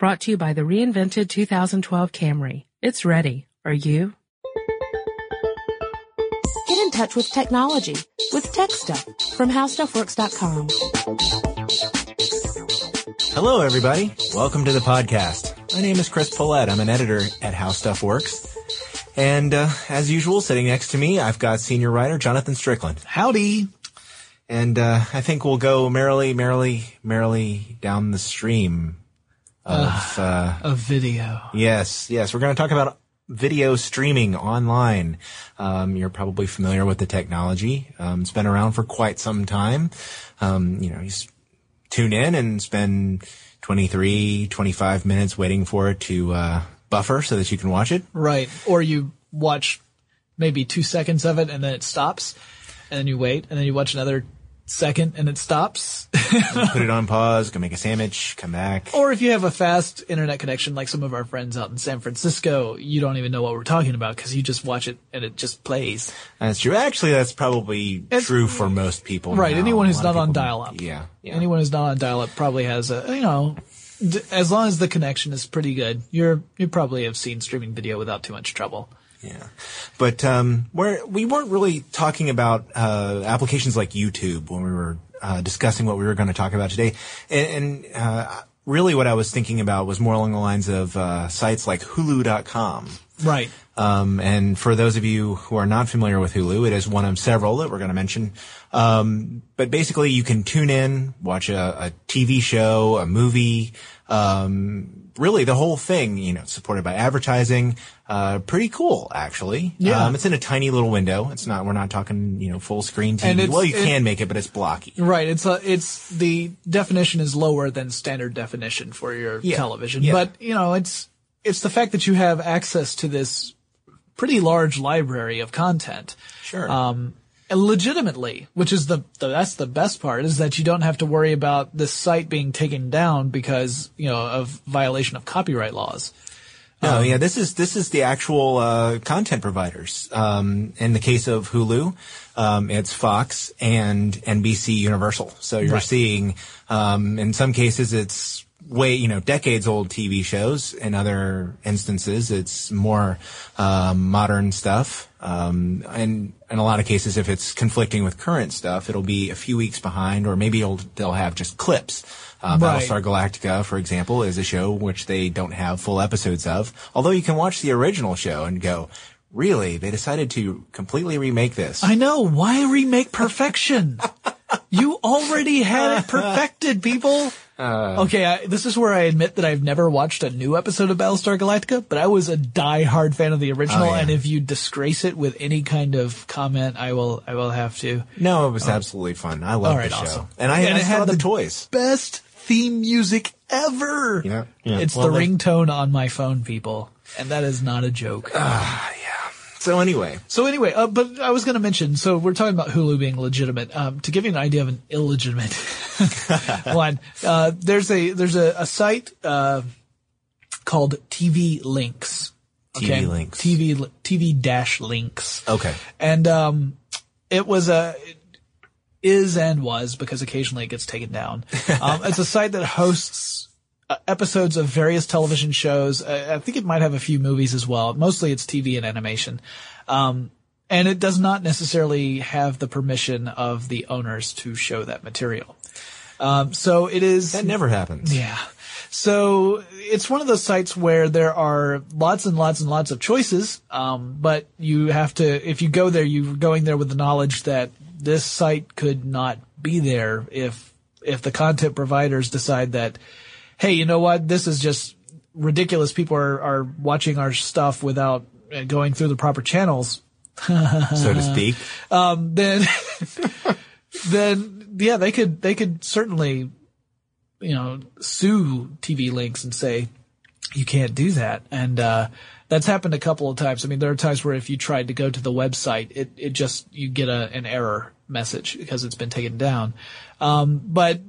Brought to you by the reinvented 2012 Camry. It's ready. Are you? Get in touch with technology with Tech Stuff from HowStuffWorks.com. Hello, everybody. Welcome to the podcast. My name is Chris Pollette. I'm an editor at How Stuff Works. And uh, as usual, sitting next to me, I've got senior writer Jonathan Strickland. Howdy. And uh, I think we'll go merrily, merrily, merrily down the stream of uh, A video. yes, yes. We're going to talk about video streaming online. Um, you're probably familiar with the technology. Um, it's been around for quite some time. Um, you know, you tune in and spend 23, 25 minutes waiting for it to uh, buffer so that you can watch it. Right. Or you watch maybe two seconds of it and then it stops. And then you wait and then you watch another second and it stops. Put it on pause, go make a sandwich, come back. or if you have a fast internet connection like some of our friends out in San Francisco, you don't even know what we're talking about because you just watch it and it just plays. That's true. Actually, that's probably It's- true for most people. Right. now. Anyone who's not on dial up. Yeah. yeah. Anyone who's not on dial up probably has a, you know, d- as long as the connection is pretty good, you're, you probably have seen streaming video without too much trouble. Yeah, but um, we're we weren't really talking about uh, applications like YouTube when we were uh, discussing what we were going to talk about today, and, and uh, really what I was thinking about was more along the lines of uh, sites like Hulu.com. Right. Um, and for those of you who are not familiar with Hulu, it is one of several that we're going to mention. Um, but basically, you can tune in, watch a, a TV show, a movie, um, really the whole thing. You know, supported by advertising. Uh, pretty cool, actually. Yeah. Um, it's in a tiny little window. It's not. We're not talking, you know, full screen TV. Well, you it- can make it, but it's blocky. Right. It's a, it's the definition is lower than standard definition for your Yeah. television. Yeah. But, you know, it's, it's the fact that you have access to this pretty large library of content. Sure. Um, legitimately, which is the, the, that's the best part is that you don't have to worry about this site being taken down because, you know, of violation of copyright laws. No, Um, yeah, this is this is the actual uh, content providers. Um, in the case of Hulu, um, it's Fox and NBC Universal. So you're Right. seeing, um, in some cases, it's way you know decades old TV shows. In other instances, it's more um, modern stuff. Um, and in a lot of cases, if it's conflicting with current stuff, it'll be a few weeks behind, or maybe they'll have just clips. Uh, Right. Battlestar Galactica, for example, is a show which they don't have full episodes of. Although you can watch the original show and go, really? They decided to completely remake this. I know. Why remake perfection? you already had it perfected, people. Uh, okay, I, this is where I admit that I've never watched a new episode of Battlestar Galactica, but I was a die-hard fan of the original, Oh, yeah. and if you disgrace it with any kind of comment, I will, I will have to. no, it was um, absolutely fun. I love All right, the show. awesome. And I, And I it had have the, the- toys. Best theme music ever. Yeah, yeah. It's Well, the they- ringtone on my phone, people, and that is not a joke. Ah, So anyway, So anyway, uh, but I was going to mention, so we're talking about Hulu being legitimate. Um, to give you an idea of an illegitimate one, uh, there's a there's a, a site uh, called TV Links. TV Links. TV TV dash links. okay. And um, it was a it is and was because occasionally it gets taken down. Um, it's a site that hosts episodes of various television shows. Uh, I think it might have a few movies as well. Mostly it's TV and animation. Um, and it does not necessarily have the permission of the owners to show that material. Um, so it is. That never happens. Yeah. So it's one of those sites where there are lots and lots and lots of choices, um, but you have to, if you go there, you're going there with the knowledge that this site could not be there if, if the content providers decide that, hey, you know what, this is just ridiculous. People are, are watching our stuff without uh, going through the proper channels. so to speak. Then, then, yeah, they could, they could certainly, you know, sue TV links and say, you can't do that. And, uh, that's happened a couple of times. I mean, there are times where if you tried to go to the website, it, it just, you get a, an error message because it's been taken down. Um, but,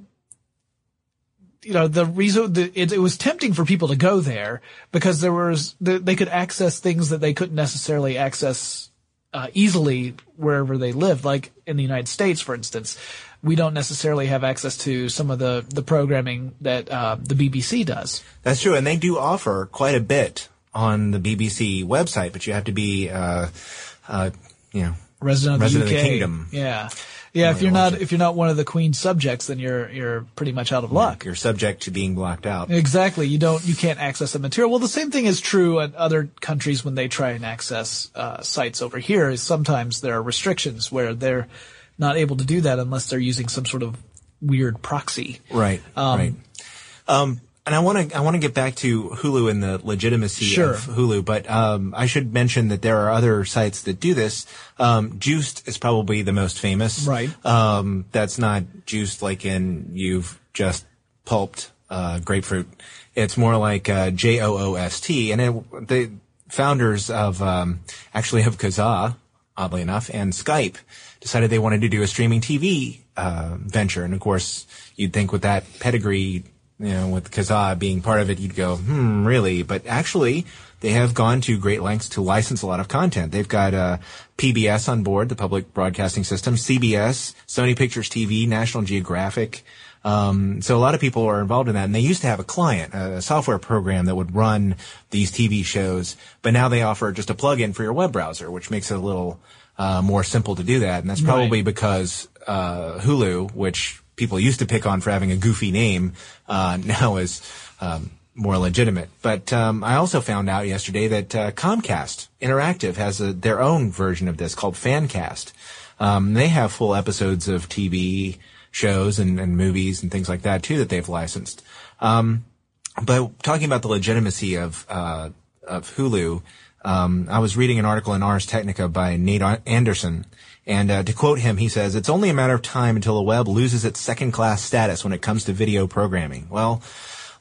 you know, the reason the, it, it was tempting for people to go there because there was, the, they could access things that they couldn't necessarily access, uh, easily wherever they lived, like in the United States, for instance. we don't necessarily have access to some of the the programming that uh, the BBC does. That's true, and they do offer quite a bit on the BBC website, but you have to be, uh, uh, you know, Resident of Resident the of the Kingdom. Yeah. Yeah, if you're not it. if you're not one of the Queen's subjects, then you're you're pretty much out of luck. you're subject to being blocked out. Exactly. You don't, you can't access the material. Well, the same thing is true in other countries when they try and access uh, sites over here. Is sometimes there are restrictions where they're not able to do that unless they're using some sort of weird proxy. Right. right. Um, and I want to I want to get back to Hulu and the legitimacy Sure. of Hulu, but um, I should mention that there are other sites that do this. Um, Joost is probably the most famous. Right. Um, that's not juiced like in you've just pulped uh, grapefruit. It's more like uh, J O O S T, and it, the founders of um, actually of Kazaa, oddly enough, and Skype decided they wanted to do a streaming TV uh, venture, and of course, you'd think with that pedigree, you know, with Kazaa being part of it, you'd go, hmm, really? But actually, they have gone to great lengths to license a lot of content. They've got uh, PBS on board, the public broadcasting system, CBS, Sony Pictures TV, National Geographic. Um, so a lot of people are involved in that, and they used to have a client, a software program that would run these TV shows, but now they offer just a plug-in for your web browser, which makes it a little uh, more simple to do that, and that's probably Right. because uh, Hulu, which people used to pick on for having a goofy name, uh, now is um, more legitimate. But um, I also found out yesterday that uh, Comcast Interactive has a, their own version of this called Fancast. Um, they have full episodes of TV shows and, and movies and things like that too that they've licensed. Um, but talking about the legitimacy of uh, of Hulu, um, I was reading an article in Ars Technica by Nate Anderson, and uh, to quote him, he says, "It's only a matter of time until the web loses its second-class status when it comes to video programming." Well,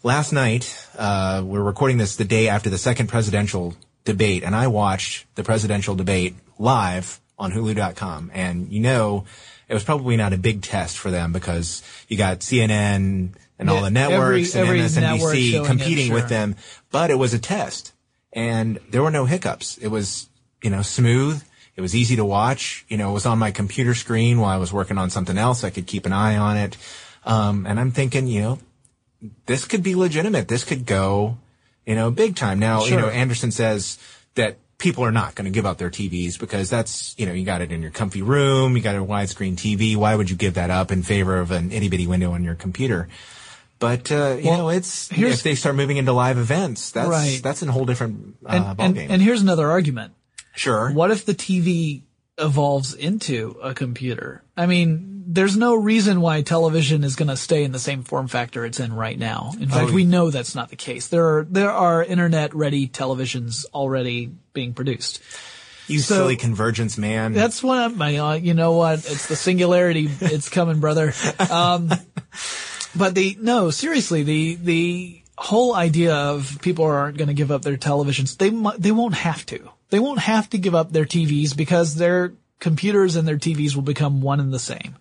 last night uh, we're recording this the day after the second presidential debate, and I watched the presidential debate live on Hulu.com, and you know. It was probably not a big test for them because you got CNN and all the networks every- and every MSNBC it, competing with them, but it was a test and there were no hiccups. It was, you know, smooth. It was easy to watch. You know, it was on my computer screen while I was working on something else. I could keep an eye on it. Um, and I'm thinking, you know, this could be legitimate. This could go, you know, big time. Now, you know, Anderson says that people are not going to give up their TVs because that's, you know, you got it in your comfy room, you got a widescreen TV. Why would you give that up in favor of an itty bitty window on your computer? But, uh, you Well, know, it's, here's- if they start moving into live events, that's, Right. that's a whole different, uh, And, and, ballgame. and here's another argument. Sure. What if the TV evolves into a computer? I mean, there's no reason why television is going to stay in the same form factor it's in right now. In fact, Oh, we know that's not the case. There are there are internet ready televisions already being produced. You so- silly convergence man. That's what I'm, I, uh, you know what? It's the singularity. It's coming, brother. Um, but the, no, seriously, the, the whole idea of people aren't going to give up their televisions, they, they won't have to. They won't have to give up their TVs because their computers and their TVs will become one and the same.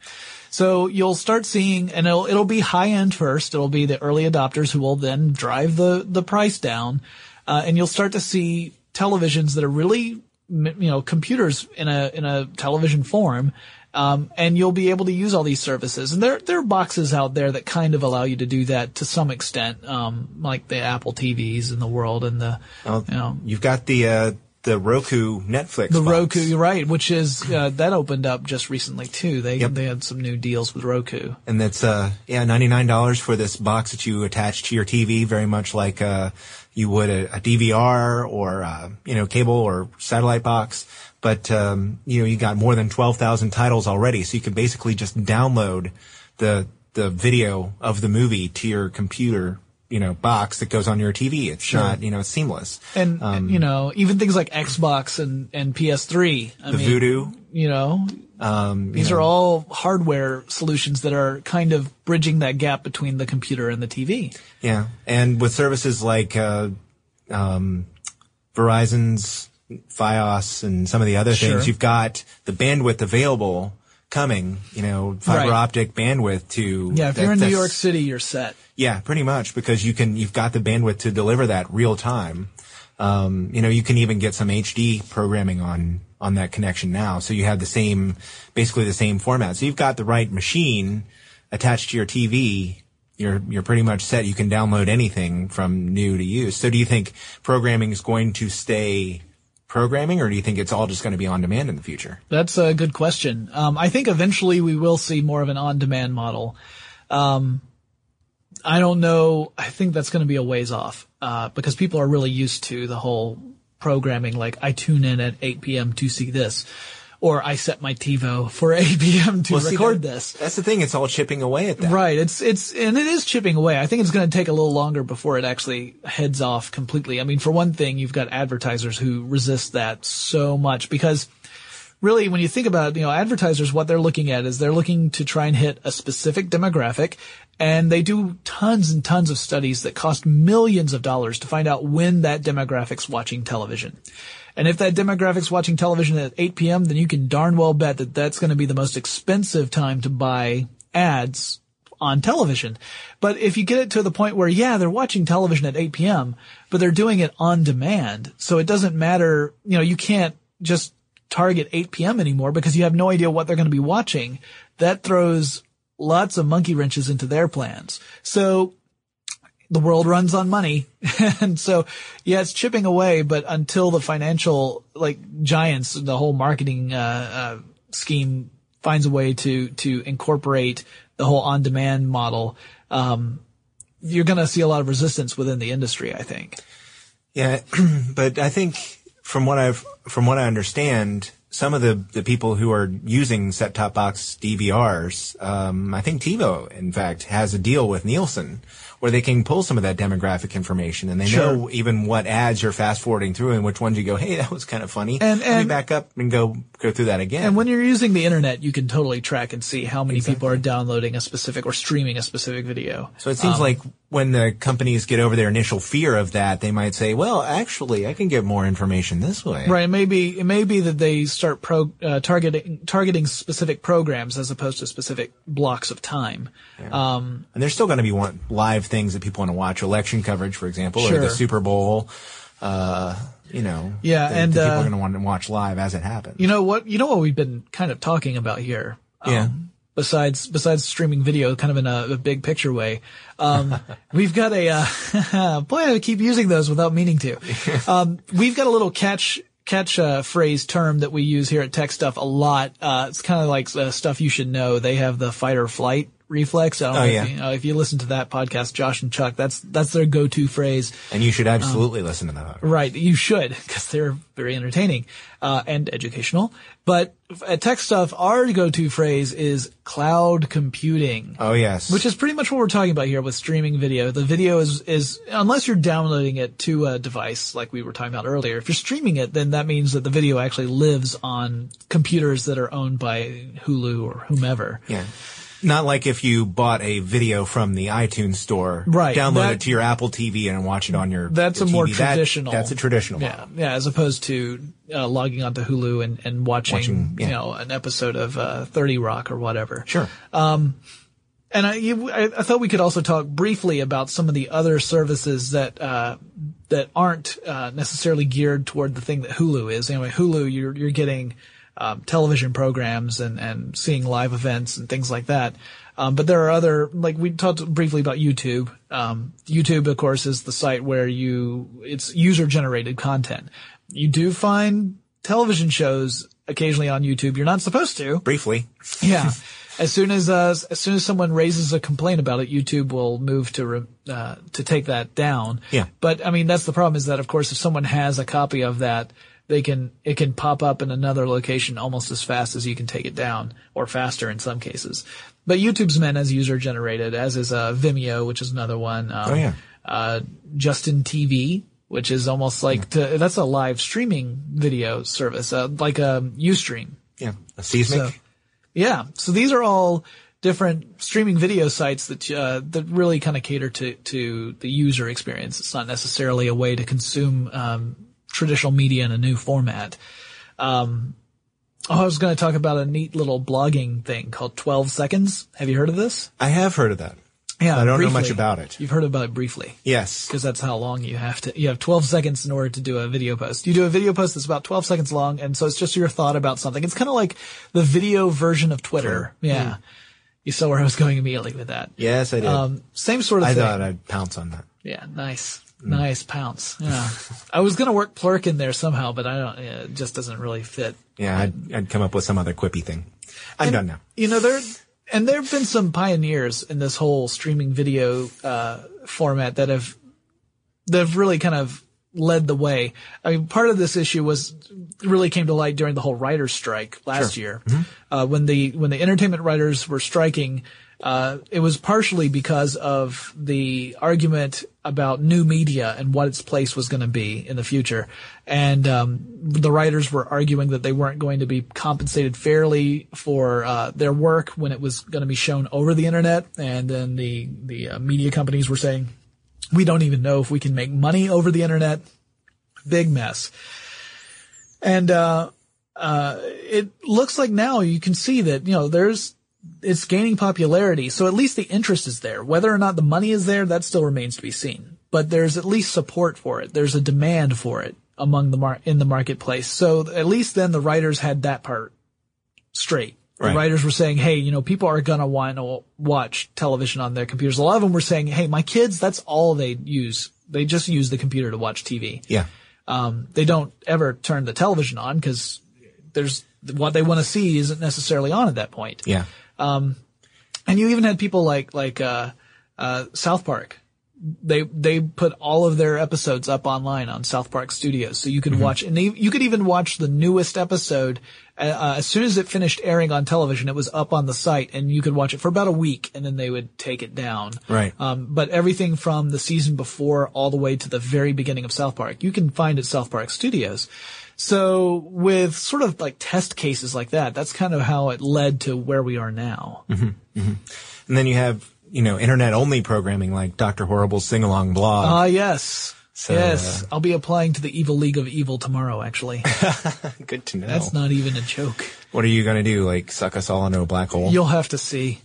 So you'll start seeing, and it'll, it'll be high end first. It'll be the early adopters who will then drive the, the price down. Uh, and you'll start to see televisions that are really, you know, computers in a, in a television form. Um, and you'll be able to use all these services. And there, there are boxes out there that kind of allow you to do that to some extent, um, like the Apple TVs in the world and the, Well, you know, You've got the, uh, the Roku Netflix. the box. Roku, you're right, which is, uh, that opened up just recently too. They, Yep. they had some new deals with Roku. And that's, uh, yeah, $99 for this box that you attach to your TV, very much like, uh, you would a, a DVR or, uh, you know, cable or satellite box. But, um, you know, you got more than 12,000 titles already. So you can basically just download the, the video of the movie to your computer, you know, box that goes on your TV. It's not, you know, it's seamless. And, Um, you know, even things like Xbox and, and PS3. I The mean, Vudu. You know, Um, these are all hardware solutions that are kind of bridging that gap between the computer and the TV. Yeah, and with services like uh, um, Verizon's FiOS and some of the other Sure. things, you've got the bandwidth available coming. You know, fiber Right. optic bandwidth to Yeah, if that- you're in New York City, you're set. Yeah, pretty much because you can you've got the bandwidth to deliver that real time. Um, you know, you can even get some HD programming on on that connection now. So you have the same, basically the same format. So you've got the right machine attached to your TV. You're, you're pretty much set. You can download anything from new to used. So do you think programming is going to stay programming or do you think it's all just going to be on demand in the future? That's a good question. Um, I think eventually we will see more of an on demand model. Um, I don't know. I think that's going to be a ways off, uh, because people are really used to the whole programming, like I tune in at 8 p.m. to see this, or I set my TiVo for 8 p.m. to Well, see, record that- this. That's the thing. It's all chipping away at that. Right. It's, it's, and it is chipping away. I think it's going to take a little longer before it actually heads off completely. I mean, for one thing, you've got advertisers who resist that so much because really when you think about it, you know, advertisers, what they're looking at is they're looking to try and hit a specific demographic and they do tons and tons of studies that cost millions of dollars to find out when that demographic's watching television. And if that demographic's watching television at 8 p.m., then you can darn well bet that that's going to be the most expensive time to buy ads on television. But if you get it to the point where, yeah, they're watching television at 8 p.m., but they're doing it on demand. So it doesn't matter, you know, you can't just target 8 p.m. anymore because you have no idea what they're going to be watching. That throws lots of monkey wrenches into their plans. So the world runs on money. and so, yeah, it's chipping away, but until the financial, like, giants, the whole marketing, uh, uh, scheme finds a way to, to incorporate the whole on-demand model, um, you're gonna see a lot of resistance within the industry, I think. Yeah, but I think from what I've from what I understand, some of the the people who are using set top box DVRs, um, I think TiVo, in fact, has a deal with Nielsen where they can pull some of that demographic information and they Sure. know even what ads you're fast forwarding through and which ones you go, hey, that was kind of funny. And- and- back up and go go through that again. And when you're using the internet, you can totally track and see how many people are downloading a specific or streaming a specific video. So it seems Um, like when the companies get over their initial fear of that, they might say, "Well, actually, I can get more information this way." Right. It may be, it may be that they start pro, uh, targeting, targeting specific programs as opposed to specific blocks of time. Um, And there's still going to be one live things that people want to watch, election coverage, for example, or the Super Bowl. Uh, you know, Yeah, and, people uh, are going to want to watch live as it happens. you know what, you know what we've been kind of talking about here? yeah, Um, besides, besides streaming video, kind of in a, a big picture way. Um, we've got a, uh, boy, I keep using those without meaning to. Um, we've got a little catch, catch, uh, phrase term that we use here at Tech Stuff a lot. Uh, it's kind of like uh, stuff you should know. They have the fight or flight reflex. I don't Oh, know yeah. if, you, know, if you listen to that podcast, Josh and Chuck, that's, that's their go-to phrase. and you should um, absolutely listen to that. Right, you should because they're very entertaining uh, and educational. But at Tech Stuff, our go-to phrase is cloud computing, Oh yes, which is pretty much what we're talking about here with streaming video. The video is is unless you're downloading it to a device like we were talking about earlier. If you're streaming it, then that means that the video actually lives on computers that are owned by Hulu or whomever. yeah. Not like if you bought a video from the iTunes store, Right, Download that- it to your Apple TV and watch it on your. That's your a more TV. That- traditional. that's a traditional. Yeah, model. yeah, as opposed to uh, logging onto Hulu and and watching, Watching, yeah. you know an episode of uh, Thirty Rock or whatever. Sure. Um, And I, you, I, I thought we could also talk briefly about some of the other services that uh, that aren't uh, necessarily geared toward the thing that Hulu is. Anyway, Hulu, you're you're getting um, television programs and and seeing live events and things like that. Um, but there are other, like we talked briefly about YouTube. Um, YouTube, of course, is the site where you it's user generated content. You do find television shows occasionally on YouTube. You're not supposed to. Briefly, Yeah. As soon as uh, as soon as someone raises a complaint about it, YouTube will move to re- uh, to take that down. Yeah. But I mean, that's the problem is that of course if someone has a copy of that, they can it can pop up in another location almost as fast as you can take it down, or faster in some cases. But YouTube's meant as user generated, as is uh, Vimeo, which is another one. Um, Oh, yeah. Uh, Justin TV, which is almost like to, that's a live streaming video service, uh, like a UStream. yeah, a seismic. So, yeah. So these are all different streaming video sites that uh, that really kind of cater to to the user experience. It's not necessarily a way to consume um, traditional media in a new format. Um, oh, I was going to talk about a neat little blogging thing called 12 Seconds. Have you heard of this? I have heard of that. Yeah, I don't know much about it. You've heard about it briefly. Yes. because that's how long you have to. You have 12 seconds in order to do a video post. You do a video post that's about 12 seconds long, and so it's just your thought about something. It's kind of like the video version of Twitter. Yeah, you saw where I was going immediately with that. Yes, I did. Um, same sort of I thing. I thought I'd pounce on that. yeah, nice, nice pounce. Yeah, I was gonna work plurk in there somehow, but I don't. Yeah, it just doesn't really fit. Yeah, I'd, I'd come up with some other quippy thing. I'm done now. You know, there and there have been some pioneers in this whole streaming video uh, format that have that have really kind of led the way. I mean, part of this issue was really came to light during the whole writers' strike last year, uh, when the when the entertainment writers were striking. Uh, it was partially because of the argument about new media and what its place was going to be in the future. And um, the writers were arguing that they weren't going to be compensated fairly for uh, their work when it was going to be shown over the internet. And then the the uh, media companies were saying, "We don't even know if we can make money over the internet." Big mess. And uh, uh, it looks like now you can see that you know there's it's gaining popularity. So at least the interest is there. Whether or not the money is there, that still remains to be seen. But there's at least support for it. There's a demand for it among the mar- in the marketplace. So at least then the writers had that part straight. The Right. writers were saying, "Hey, you know, people are gonna want to watch television on their computers." A lot of them were saying, "Hey, my kids, that's all they use. They just use the computer to watch TV." Yeah. Um, they don't ever turn the television on because there's what they want to see isn't necessarily on at that point. Yeah. And you even had people like like uh, uh, South Park. They they put all of their episodes up online on South Park Studios, so you could watch, and they, you could even watch the newest episode. Uh, uh, as soon as it finished airing on television, it was up on the site, and you could watch it for about a week, and then they would take it down. Right. Um, but everything from the season before all the way to the very beginning of South Park, you can find at South Park Studios. So with sort of like test cases like that, that's kind of how it led to where we are now. And then you have, you know, internet only programming like Dr. Horrible's sing along blog. Ah, yes. So, yes. uh, I'll be applying to the Evil League of Evil tomorrow, actually. Good to know. That's not even a joke. what are you going to do? Like suck us all into a black hole? You'll have to see.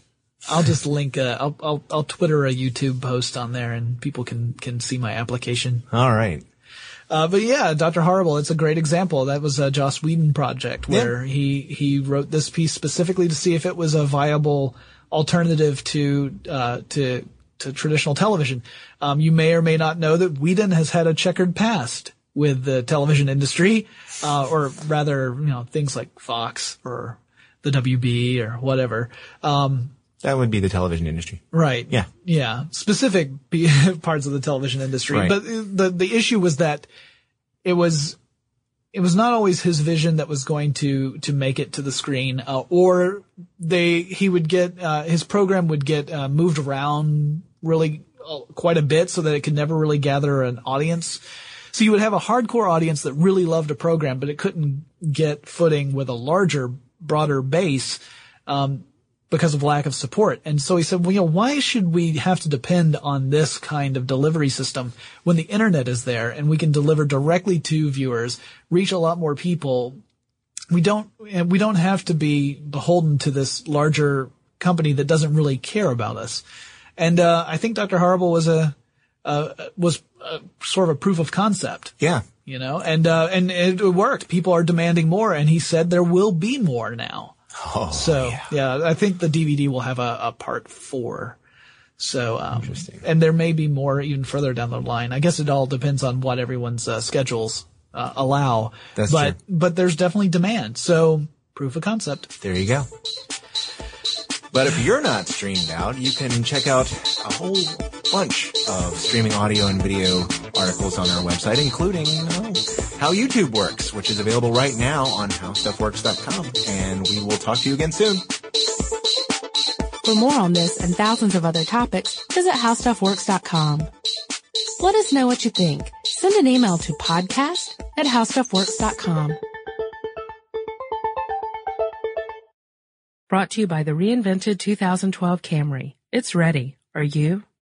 I'll just link, uh, I'll, I'll, I'll Twitter a YouTube post on there and people can, can see my application. all right. Uh, but yeah, Dr. Horrible, it's a great example. That was a Joss Whedon project where he, he wrote this piece specifically to see if it was a viable alternative to, uh, to, to traditional television. Um, you may or may not know that Whedon has had a checkered past with the television industry, uh, or rather, you know, things like Fox or the WB or whatever. Um, That would be the television industry. Right. Yeah. Yeah. Specific parts of the television industry. Right. But the, the issue was that it was, it was not always his vision that was going to, to make it to the screen, uh, or they, he would get, uh, his program would get, uh, moved around really uh, quite a bit so that it could never really gather an audience. So you would have a hardcore audience that really loved a program, but it couldn't get footing with a larger, broader base. Um, because of lack of support. And so he said, well, you know, why should we have to depend on this kind of delivery system when the internet is there and we can deliver directly to viewers, reach a lot more people? We don't, and we don't have to be beholden to this larger company that doesn't really care about us. And, uh, I think Dr. Horrible was a, uh, was uh sort of a proof of concept Yeah. you know, and, uh, and it worked. People are demanding more and he said there will be more now. Oh, So yeah. I think the DVD will have a, a part four. So, um, Interesting. and there may be more even further down the line. I guess it all depends on what everyone's uh, schedules uh, allow. That's but, true. but there's definitely demand. So proof of concept. There you go. But if you're not streamed out, you can check out a whole bunch of streaming audio and video articles on our website, including oh, how YouTube works, which is available right now on howstuffworks.com. And we will talk to you again soon. For more on this and thousands of other topics, visit howstuffworks.com. Let us know what you think. Send an email to podcast at howstuffworks.com. Brought to you by the reinvented 2012 Camry. It's ready. Are you?